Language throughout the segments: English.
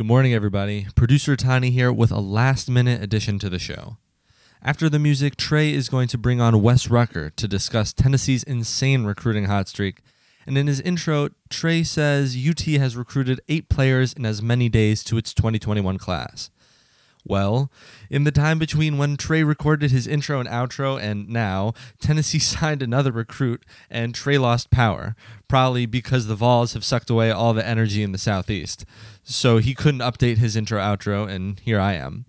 Good morning, everybody. Producer Tani here with a last minute addition to the show. After the music, Trey is going to bring on Wes Rucker to discuss Tennessee's insane recruiting hot streak. And in his intro, Trey says UT has recruited eight players in as many days to its 2021 class. Well, in the time between when Trey recorded his intro and outro and now, Tennessee signed another recruit and Trey lost power, probably because the Vols have sucked away all the energy in the Southeast. So he couldn't update his intro outro, and here I am.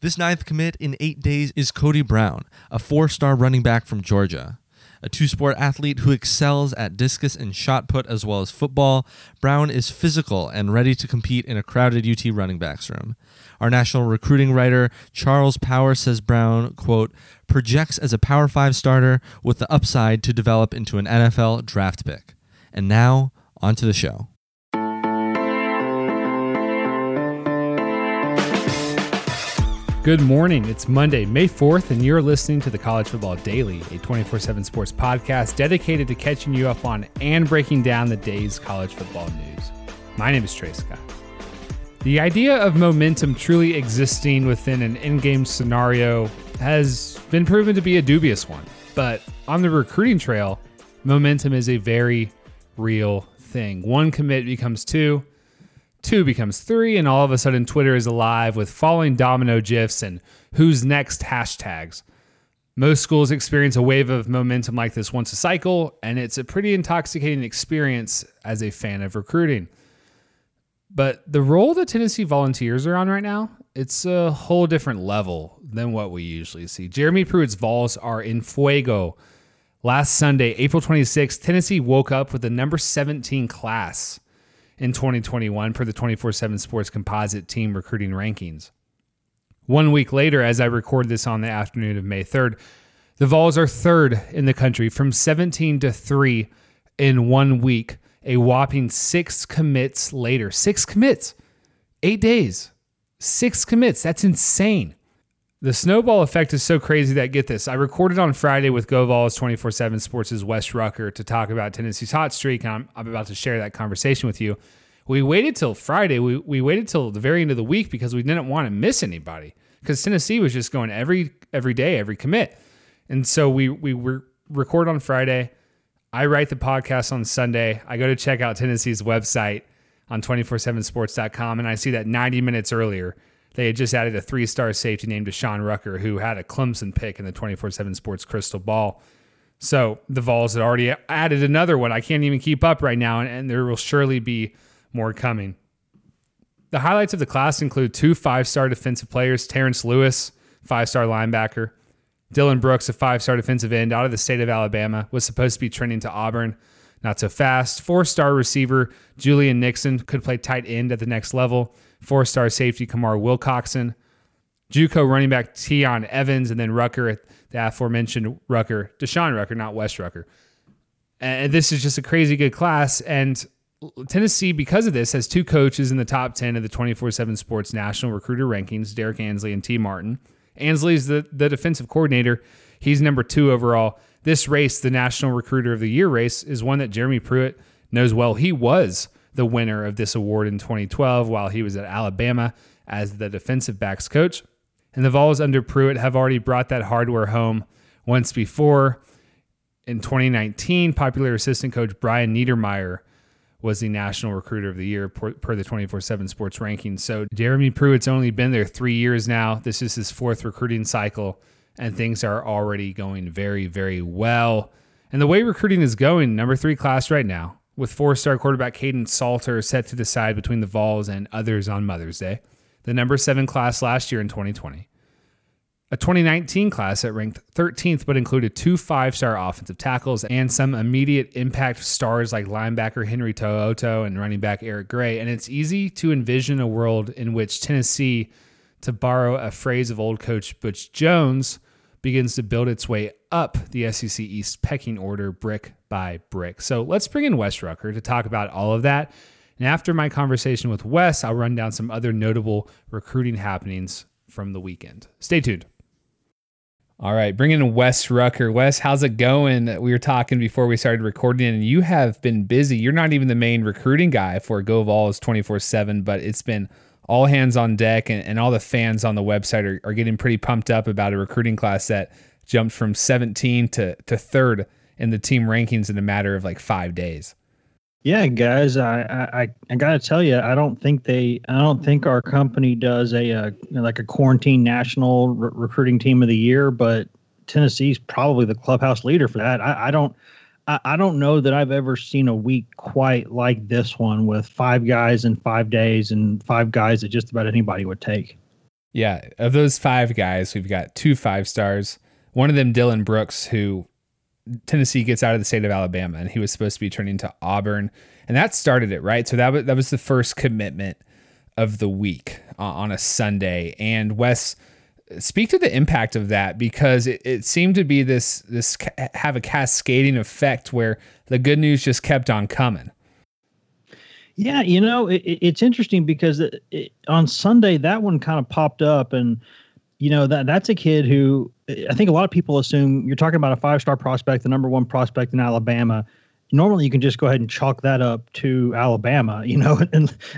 This ninth commit in eight days is Cody Brown, a four star running back from Georgia. A two sport athlete who excels at discus and shot put as well as football, Brown is physical and ready to compete in a crowded UT running backs room. Our national recruiting writer, Charles Power, says Brown, quote, projects as a Power 5 starter with the upside to develop into an NFL draft pick. And now, on to the show. Good morning. It's Monday, May 4th, and you're listening to the College Football Daily, a 24 7 sports podcast dedicated to catching you up on and breaking down the day's college football news. My name is Trey Scott. The idea of momentum truly existing within an in game scenario has been proven to be a dubious one. But on the recruiting trail, momentum is a very real thing. One commit becomes two, two becomes three, and all of a sudden Twitter is alive with falling domino gifs and who's next hashtags. Most schools experience a wave of momentum like this once a cycle, and it's a pretty intoxicating experience as a fan of recruiting. But the roll the Tennessee Volunteers are on right now, it's a whole different level than what we usually see. Jeremy Pruitt's Vols are in fuego. Last Sunday, April 26th, Tennessee woke up with the number 17 class in 2021 for the 24 7 Sports Composite Team recruiting rankings. One week later, as I record this on the afternoon of May 3rd, the Vols are third in the country from 17 to 3 in one week a whopping six commits later. Six commits, eight days, six commits. That's insane. The snowball effect is so crazy that get this. I recorded on Friday with GoVols 24 7 Sports' Wes Rucker to talk about Tennessee's hot streak, and I'm, I'm about to share that conversation with you. We waited till Friday. We, we waited till the very end of the week because we didn't want to miss anybody because Tennessee was just going every every day, every commit. And so we we were record on Friday. I write the podcast on Sunday. I go to check out Tennessee's website on 247sports.com and I see that 90 minutes earlier, they had just added a three star safety named Deshaun Rucker, who had a Clemson pick in the 24 7 Sports Crystal Ball. So the Vols had already added another one. I can't even keep up right now, and, and there will surely be more coming. The highlights of the class include two five star defensive players Terrence Lewis, five star linebacker, Dylan Brooks, a five star defensive end out of the state of Alabama, was supposed to be trending to Auburn. Not so fast. Four star receiver Julian Nixon could play tight end at the next level. Four star safety Kamar Wilcoxon. Juco running back Tiyon Evans, and then Rucker, the aforementioned Rucker, Deshaun Rucker, not Wes Rucker. And this is just a crazy good class. And Tennessee, because of this, has two coaches in the top 10 of the 24 7 Sports National Recruiter Rankings Derrick Ansley and Tee Martin. Ansley's the, the defensive coordinator. He's number two overall. This race, the National Recruiter of the Year race, is one that Jeremy Pruitt knows well. He was the winner of this award in 2012 while he was at Alabama as the defensive backs coach. And the Vols under Pruitt have already brought that hardware home once before. In 2019, popular assistant coach Brian Niedermeyer was the National Recruiter of the Year per, the 24 7 sports rankings. So Jeremy Pruitt's only been there three years now. This is his fourth recruiting cycle, and things are already going very, very well. And the way recruiting is going, number three class right now, with four star quarterback Kaidon Salter set to decide between the Vols and others on Mother's Day. The number seven class last year in 2020. A 2019 class that ranked 13th but included two five star offensive tackles and some immediate impact stars like linebacker Henry To'oTo'o and running back Eric Gray. And it's easy to envision a world in which Tennessee, to borrow a phrase of old coach Butch Jones, begins to build its way up the SEC East pecking order brick by brick. So let's bring in Wes Rucker to talk about all of that. And after my conversation with Wes, I'll run down some other notable recruiting happenings from the weekend. Stay tuned. All right, bringing in Wes Rucker. Wes, how's it going? We were talking before we started recording, and you have been busy. You're not even the main recruiting guy for Go Vols 24 7, but it's been all hands on deck, and, and all the fans on the website are, are getting pretty pumped up about a recruiting class that jumped from 17 to, to third in the team rankings in a matter of like five days. Yeah, guys, I I, I got to tell you, I don't think they, I don't think our company does a, a like a quarantine national re- recruiting team of the year, but Tennessee's probably the clubhouse leader for that. I, I don't, I, I don't know that I've ever seen a week quite like this one with five guys in five days and five guys that just about anybody would take. Yeah, of those five guys, we've got two five stars. One of them, Dylan Brooks, who Tennessee gets out of the state of Alabama, and he was supposed to be turning to Auburn, and that started it, right? So that was that was the first commitment of the week uh, on a Sunday. And Wes, speak to the impact of that because it, it seemed to be this this have a cascading effect where the good news just kept on coming. Yeah, you know, it, it's interesting because it, on Sunday that one kind of popped up, and you know that that's a kid who I think a lot of people assume you're talking about a five star prospect, the number one prospect in Alabama. Normally, you can just go ahead and chalk that up to Alabama, you know,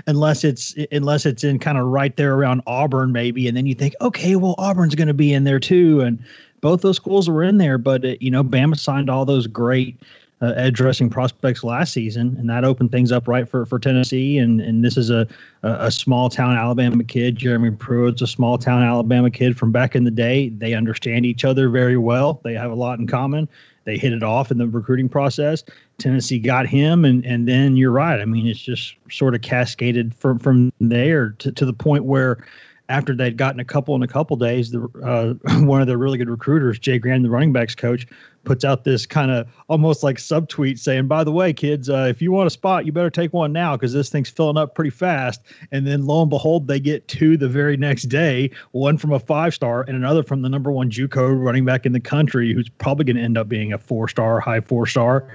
unless it's unless it's in kind of right there around Auburn, maybe, and then you think, okay, well, Auburn's going to be in there too, and both those schools were in there, but it, you know, Bama signed all those great uh, edge rushing prospects last season, and that opened things up right for, for Tennessee. And and this is a a, a small town Alabama kid. Jeremy Pruitt's a small town Alabama kid from back in the day. They understand each other very well. They have a lot in common. They hit it off in the recruiting process. Tennessee got him, and and then you're right. I mean, it's just sort of cascaded from from there to, to the point where after they'd gotten a couple in a couple days, the uh, one of the really good recruiters, Jay Graham, the running backs coach, puts out this kind of almost like subtweet saying, "By the way, kids, uh, if you want a spot, you better take one now because this thing's filling up pretty fast." And then lo and behold, they get two the very next day, one from a five star and another from the number one JUCO running back in the country, who's probably going to end up being a four star, high four star.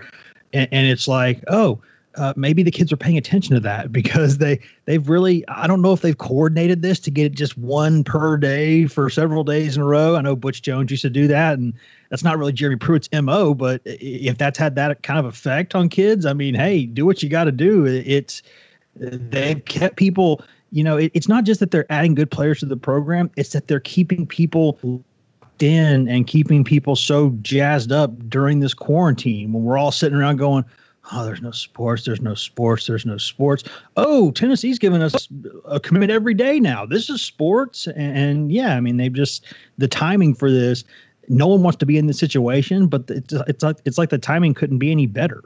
And, and it's like, oh uh, maybe the kids are paying attention to that because they they've really I don't know if they've coordinated this to get just one per day for several days in a row. I know Butch Jones used to do that, and that's not really Jeremy Pruitt's mo. But if that's had that kind of effect on kids, I mean, hey, do what you got to do. It's they've kept people. You know, it, it's not just that they're adding good players to the program; it's that they're keeping people in and keeping people so jazzed up during this quarantine when we're all sitting around going oh, there's no sports, there's no sports, there's no sports. Oh, Tennessee's giving us a commit every day now. This is sports. And, and, yeah, I mean, they've just, the timing for this, no one wants to be in this situation, but it's, it's like, it's like the timing couldn't be any better.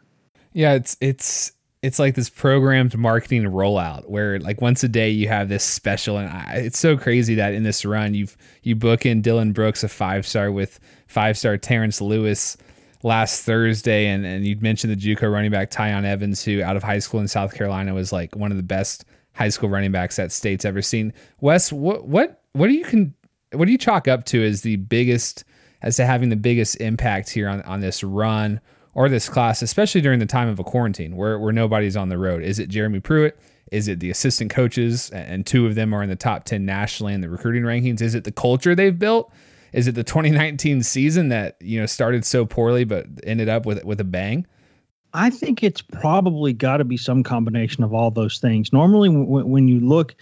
Yeah, it's, it's, it's like this programmed marketing rollout where like once a day you have this special and I, it's so crazy that in this run you've you book in Dylan Brooks a five star with five star Terrence Lewis last Thursday, and, and you'd mentioned the JUCO running back Tiyon Evans, who out of high school in South Carolina was like one of the best high school running backs that state's ever seen. Wes, what what what do you can what do you chalk up to as the biggest as to having the biggest impact here on, on this run or this class, especially during the time of a quarantine where, where nobody's on the road? Is it Jeremy Pruitt? Is it the assistant coaches? And two of them are in the top 10 nationally in the recruiting rankings. Is it the culture they've built? Is it the 2019 season that you know started so poorly but ended up with with a bang? I think it's probably got to be some combination of all those things. Normally, w- when you look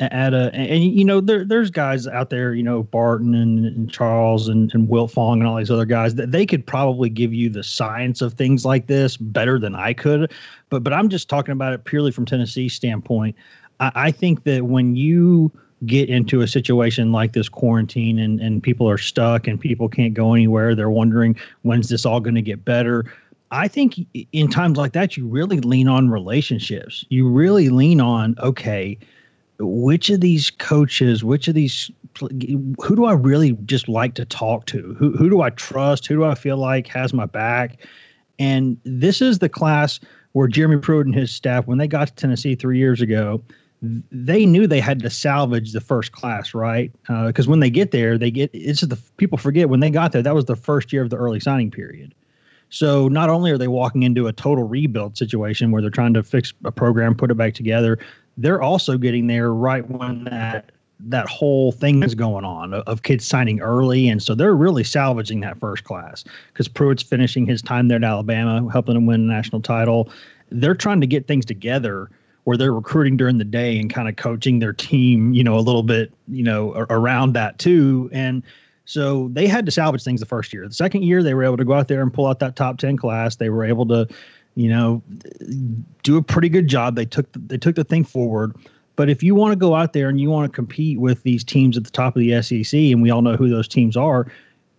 at a and you know there there's guys out there you know Barton and, and Charles and, and Wiltfong and all these other guys that they could probably give you the science of things like this better than I could but but I'm just talking about it purely from Tennessee standpoint I, I think that when you get into a situation like this quarantine and, and people are stuck and people can't go anywhere. They're wondering when's this all going to get better. I think in times like that, you really lean on relationships. You really lean on, okay, which of these coaches, which of these, who do I really just like to talk to? Who, who do I trust? Who do I feel like has my back? And this is the class where Jeremy Pruitt and his staff, when they got to Tennessee three years ago, they knew they had to salvage the first class, right? Because uh, when they get there, they get it's the people forget when they got there that was the first year of the early signing period. So not only are they walking into a total rebuild situation where they're trying to fix a program, put it back together, they're also getting there right when that that whole thing is going on of kids signing early, and so they're really salvaging that first class because Pruitt's finishing his time there at Alabama, helping them win a national title. They're trying to get things together where they're recruiting during the day and kind of coaching their team, you know, a little bit, you know, around that too. And so they had to salvage things the first year. The second year, they were able to go out there and pull out that top ten class. They were able to, you know, do a pretty good job. They took the, they took the thing forward. But if you want to go out there and you want to compete with these teams at the top of the SEC, and we all know who those teams are,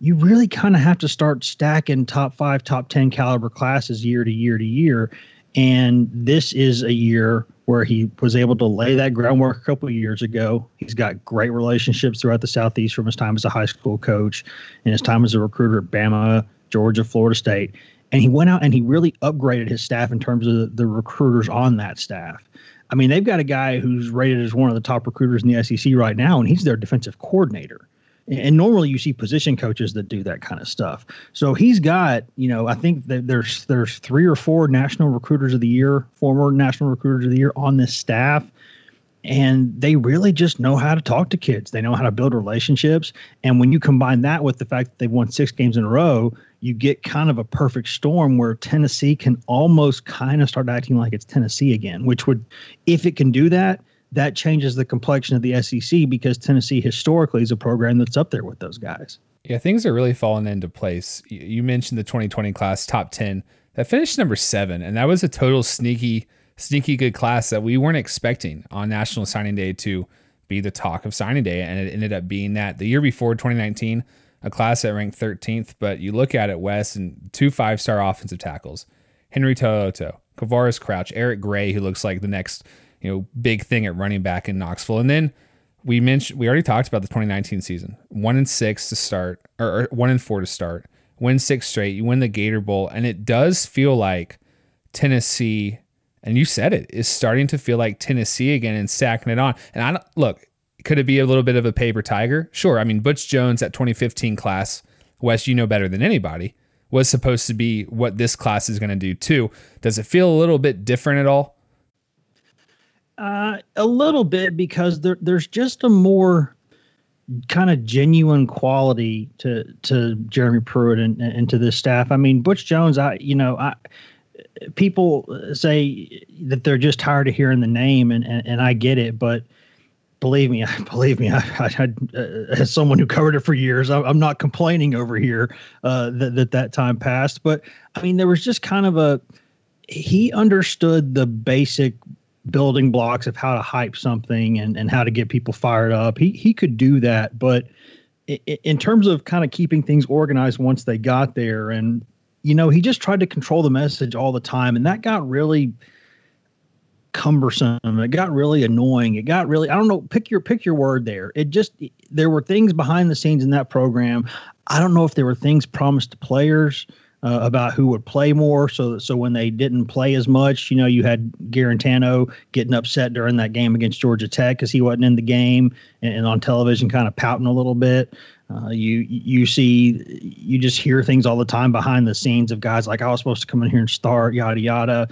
you really kind of have to start stacking top five, top 10 caliber classes year to year to year. And this is a year where he was able to lay that groundwork a couple of years ago. He's got great relationships throughout the Southeast from his time as a high school coach and his time as a recruiter at Bama, Georgia, Florida State. And he went out and he really upgraded his staff in terms of the recruiters on that staff. I mean, they've got a guy who's rated as one of the top recruiters in the SEC right now, and he's their defensive coordinator. And normally you see position coaches that do that kind of stuff. So he's got, you know, I think that there's there's three or four national recruiters of the year, former national recruiters of the year on this staff. And they really just know how to talk to kids. They know how to build relationships. And when you combine that with the fact that they've won six games in a row, you get kind of a perfect storm where Tennessee can almost kind of start acting like it's Tennessee again, which would, if it can do that, that changes the complexion of the SEC because Tennessee historically is a program that's up there with those guys. Yeah, things are really falling into place. You mentioned the 2020 class top 10 that finished number seven, and that was a total sneaky, sneaky good class that we weren't expecting on National Signing Day to be the talk of signing day, and it ended up being that. The year before 2019, a class that ranked 13th, but you look at it, Wes, and two five star offensive tackles Henry To'oTo'o, Quavaris Crouch, Eric Gray, who looks like the next you know, big thing at running back in Knoxville. And then we mentioned we already talked about the 2019 season. One and six to start, or, or one and four to start. Win six straight. You win the Gator Bowl, and it does feel like Tennessee. And you said it is starting to feel like Tennessee again and stacking it on. And I don't look. Could it be a little bit of a paper tiger? Sure. I mean, Butch Jones, that 2015 class, Wes, you know better than anybody, was supposed to be what this class is going to do too. Does it feel a little bit different at all? Uh, a little bit because there, there's just a more kind of genuine quality to to Jeremy Pruitt and, and to this staff. I mean, Butch Jones, I you know, I people say that they're just tired of hearing the name, and and, and I get it, but believe me, believe me, I, I, uh, as someone who covered it for years, I, am not complaining over here uh, that, that that time passed. But I mean, there was just kind of a he understood the basic building blocks of how to hype something and, and how to get people fired up. He he could do that, but in terms of kind of keeping things organized once they got there, and you know, he just tried to control the message all the time, and that got really cumbersome. It got really annoying. It got really I don't know. Pick your pick your word there. It just there were things behind the scenes in that program. I don't know if there were things promised to players uh, about who would play more. So so when they didn't play as much, you know, you had Guarantano getting upset during that game against Georgia Tech because he wasn't in the game and, and, on television, kind of pouting a little bit. Uh, you you see you just hear things all the time behind the scenes of guys like I was supposed to come in here and start yada yada.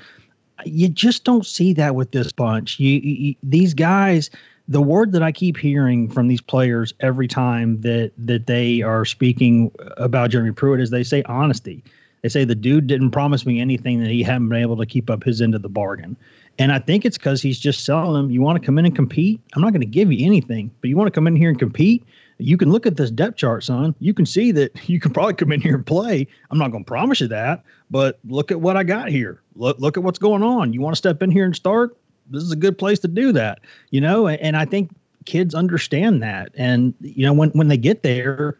You just don't see that with this bunch. You, you these guys the word that I keep hearing from these players every time that that they are speaking about Jeremy Pruitt is they say honesty. They say the dude didn't promise me anything that he hadn't been able to keep up his end of the bargain. And I think it's because he's just selling them. You want to come in and compete? I'm not going to give you anything, but you want to come in here and compete? You can look at this depth chart, son. You can see that you can probably come in here and play. I'm not going to promise you that, but look at what I got here. Look, look at what's going on. You want to step in here and start? This is a good place to do that, you know. And I think kids understand that. And you know, when when they get there,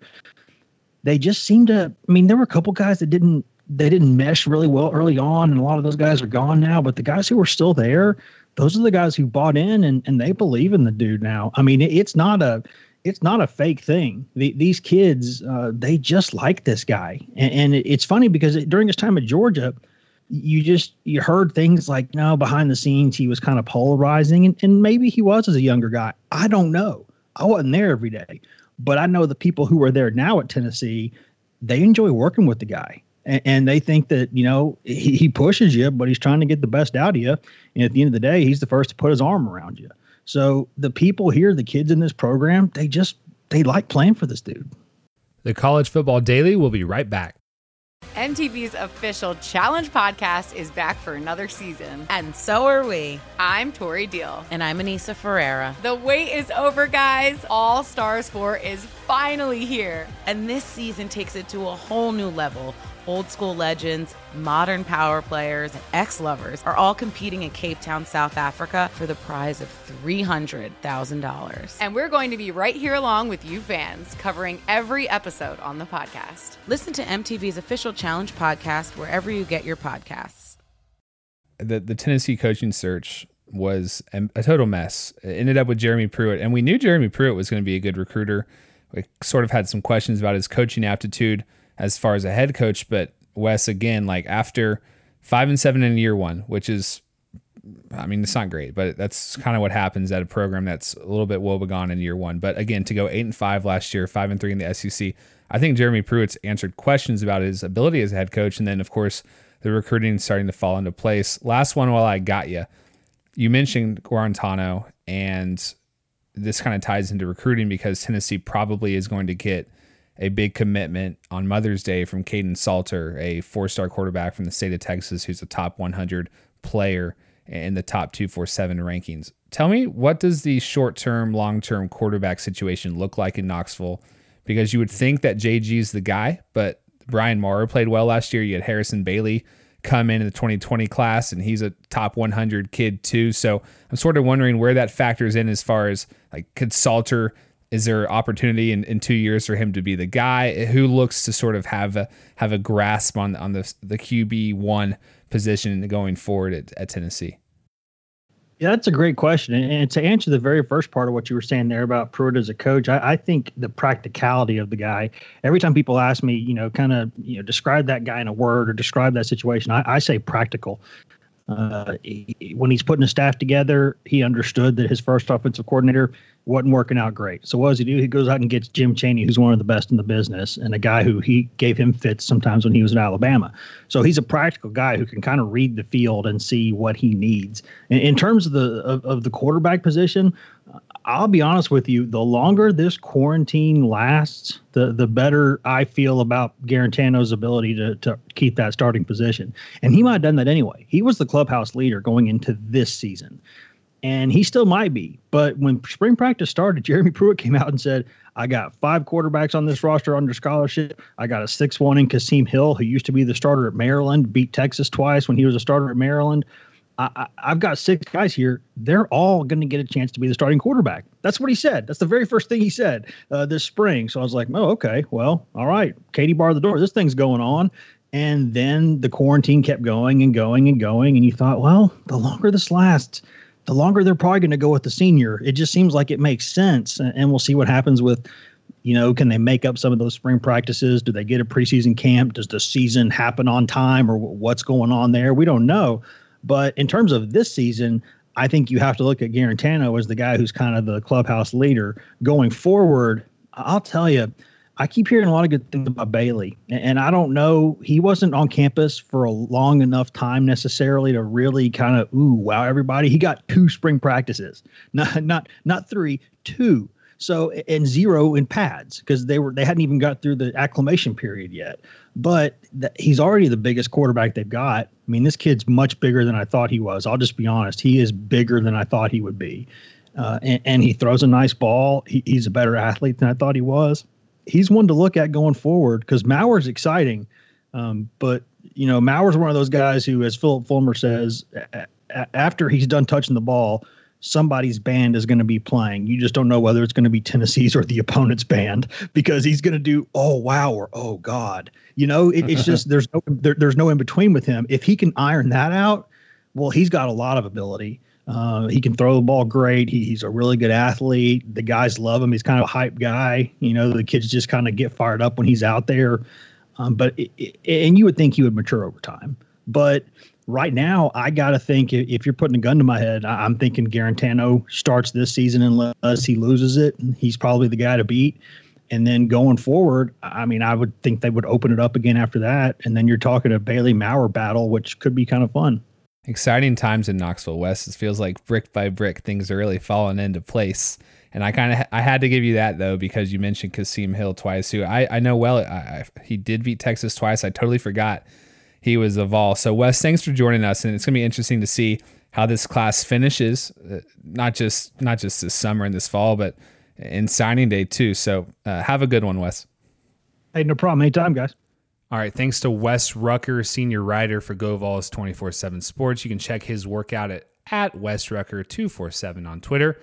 they just seem to. I mean, there were a couple guys that didn't they didn't mesh really well early on, and a lot of those guys are gone now. But the guys who were still there, those are the guys who bought in and, and they believe in the dude now. I mean, it, it's not a it's not a fake thing. The, these kids, uh, they just like this guy, and, and it, it's funny because it, during his time at Georgia, you just you heard things like, no, behind the scenes he was kind of polarizing, and, and maybe he was as a younger guy. I don't know. I wasn't there every day, but I know the people who are there now at Tennessee, they enjoy working with the guy and, and they think that you know he, he pushes you, but he's trying to get the best out of you. And at the end of the day, he's the first to put his arm around you. So the people here, the kids in this program, they just they like playing for this dude. The College Football Daily will be right back. MTV's official Challenge podcast is back for another season. And so are we. I'm Tori Deal. And I'm Aneesa Ferreira. The wait is over, guys. All Stars 4 is finally here. And this season takes it to a whole new level old school legends, modern power players, and ex lovers are all competing in Cape Town, South Africa for the prize of $300,000. And we're going to be right here along with you fans, covering every episode on the podcast. Listen to MTV's official Challenge podcast wherever you get your podcasts. The, the Tennessee coaching search was a total mess. It ended up with Jeremy Pruitt, and we knew Jeremy Pruitt was going to be a good recruiter. We sort of had some questions about his coaching aptitude as far as a head coach. But Wes, again, like after five and seven in year one, which is, I mean, it's not great, but that's kind of what happens at a program that's a little bit woebegone in year one. But again, to go eight and five last year, five and three in the SEC, I think Jeremy Pruitt's answered questions about his ability as a head coach. And then, of course, the recruiting starting to fall into place. Last one while I got you. You mentioned Guarantano, and this kind of ties into recruiting because Tennessee probably is going to get – a big commitment on Mother's Day from Kaidon Salter, a four star quarterback from the state of Texas who's a top 100 player in the top 247 rankings. Tell me, what does the short term, long term quarterback situation look like in Knoxville? Because you would think that JG's the guy, but Brian Maurer played well last year. You had Harrison Bailey come in in the 2020 class, and he's a top 100 kid too. So I'm sort of wondering where that factors in as far as like could Salter is there opportunity in, in two years for him to be the guy who looks to sort of have a have a grasp on on the the QB one position going forward at, at Tennessee? Yeah, that's a great question. And to answer the very first part of what you were saying there about Pruitt as a coach, I, I think the practicality of the guy. Every time people ask me, you know, kind of, you know, describe that guy in a word or describe that situation, I, I say practical. Uh, he, when he's putting his staff together, he understood that his first offensive coordinator wasn't working out great. So what does he do? He goes out and gets Jim Chaney, who's one of the best in the business, and a guy who he gave him fits sometimes when he was in Alabama. So he's a practical guy who can kind of read the field and see what he needs. In, in terms of the of, of the quarterback position, I'll be honest with you. The longer this quarantine lasts, the the better I feel about Guarantano's ability to to keep that starting position. And he might have done that anyway. He was the clubhouse leader going into this season and he still might be. But when spring practice started, Jeremy Pruitt came out and said, I got five quarterbacks on this roster under scholarship. I got a six one in Kasim Hill, who used to be the starter at Maryland, beat Texas twice when he was a starter at Maryland. I, have got six guys here. They're all going to get a chance to be the starting quarterback. That's what he said. That's the very first thing he said uh, this spring. So I was like, oh, okay. Well, all right. Katie barred the door. This thing's going on. And then the quarantine kept going and going and going. And you thought, well, the longer this lasts, the longer they're probably going to go with the senior. It just seems like it makes sense, and we'll see what happens with. You know, can they make up some of those spring practices? Do they get a preseason camp? Does the season happen on time, or what's going on there? We don't know. But in terms of this season, I think you have to look at Guarantano as the guy who's kind of the clubhouse leader going forward. I'll tell you, I keep hearing a lot of good things about Bailey, and I don't know. He wasn't on campus for a long enough time necessarily to really kind of ooh wow everybody. He got two spring practices, not not not three, two. So and zero in pads because they were they hadn't even got through the acclimation period yet. But th- he's already the biggest quarterback they've got. I mean, this kid's much bigger than I thought he was. I'll just be honest. He is bigger than I thought he would be, uh, and, and, he throws a nice ball. He, he's a better athlete than I thought he was he's one to look at going forward because Maurer's exciting. Um, but you know, Maurer's one of those guys who, as Phillip Fulmer says, a- a- after he's done touching the ball, somebody's band is going to be playing. You just don't know whether it's going to be Tennessee's or the opponent's band because he's going to do oh wow or oh god. You know, it, it's just there's no there, there's no in between with him. If he can iron that out, well, he's got a lot of ability. Uh, he can throw the ball great. He, he's a really good athlete. The guys love him. He's kind of a hype guy. You know, the kids just kind of get fired up when he's out there. Um, but it, it, and you would think he would mature over time. But right now, I got to think if you're putting a gun to my head, I'm thinking Guarantano starts this season unless he loses it. He's probably the guy to beat. And then going forward, I mean, I would think they would open it up again after that. And then you're talking a Bailey Maurer battle, which could be kind of fun. Exciting times in Knoxville Wes. It feels like brick by brick, things are really falling into place. And I kind of I had to give you that though because you mentioned Kasim Hill twice. Who I I know well. I, I, he did beat Texas twice. I totally forgot he was a Vol. So Wes, thanks for joining us, and it's gonna be interesting to see how this class finishes. Uh, not just not just this summer and this fall, but in signing day too. So uh, have a good one, Wes. Hey, no problem. Anytime, guys. All right. Thanks to Wes Rucker, senior writer for GoVols 24 7 Sports. You can check his workout at, at Wes Rucker 247 on Twitter.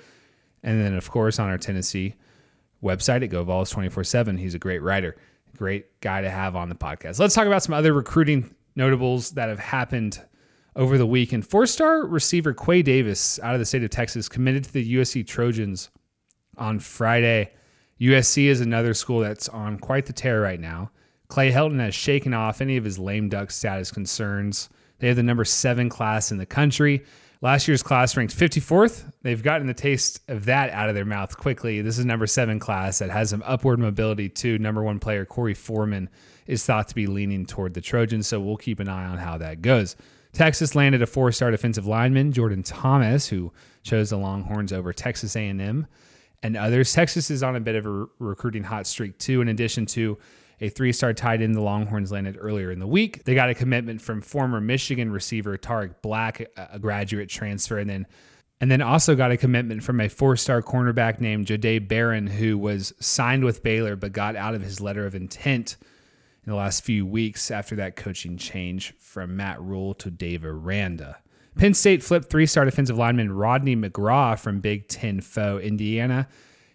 And then, of course, on our Tennessee website at GoVols 24 7. He's a great writer, great guy to have on the podcast. Let's talk about some other recruiting notables that have happened over the week. And four star receiver Quay Davis out of the state of Texas committed to the USC Trojans on Friday. USC is another school that's on quite the tear right now. Clay Helton has shaken off any of his lame duck status concerns. They have the number seven class in the country. Last year's class ranked 54th. They've gotten the taste of that out of their mouth quickly. This is number seven class that has some upward mobility too. Number one player Korey Foreman is thought to be leaning toward the Trojans, so we'll keep an eye on how that goes. Texas landed a four-star defensive lineman, Jordan Thomas, who chose the Longhorns over Texas A&M and others. Texas is on a bit of a recruiting hot streak too. In addition to a three star tight end the Longhorns landed earlier in the week. They got a commitment from former Michigan receiver Tarik Black, a graduate transfer, and then and then also got a commitment from a four star cornerback named Jahdae Barron, who was signed with Baylor but got out of his letter of intent in the last few weeks after that coaching change from Matt Rhule to Dave Aranda. Penn State flipped three star defensive lineman Rodney McGraw from Big Ten foe Indiana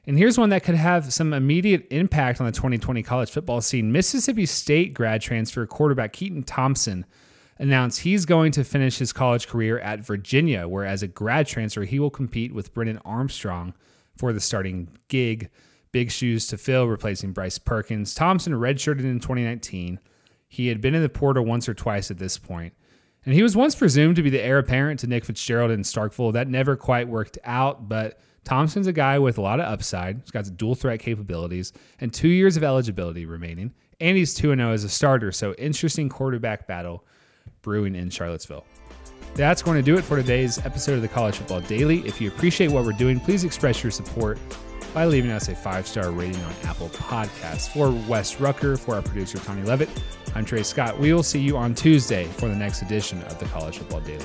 and here's one that could have some immediate impact on the 2020 college football scene. Mississippi State grad transfer quarterback Keytaon Thompson announced he's going to finish his college career at Virginia, where as a grad transfer, he will compete with Brennan Armstrong for the starting gig. Big shoes to fill, replacing Bryce Perkins. Thompson redshirted in 2019. He had been in the portal once or twice at this point. And he was once presumed to be the heir apparent to Nick Fitzgerald in Starkville. That never quite worked out, but Thompson's a guy with a lot of upside. He's got dual threat capabilities and two years of eligibility remaining. And he's 2 0 as a starter. So, interesting quarterback battle brewing in Charlottesville. That's going to do it for today's episode of the College Football Daily. If you appreciate what we're doing, please express your support by leaving us a five star rating on Apple Podcasts. For Wes Rucker, for our producer, Tony Levitt, I'm Trey Scott. We will see you on Tuesday for the next edition of the College Football Daily.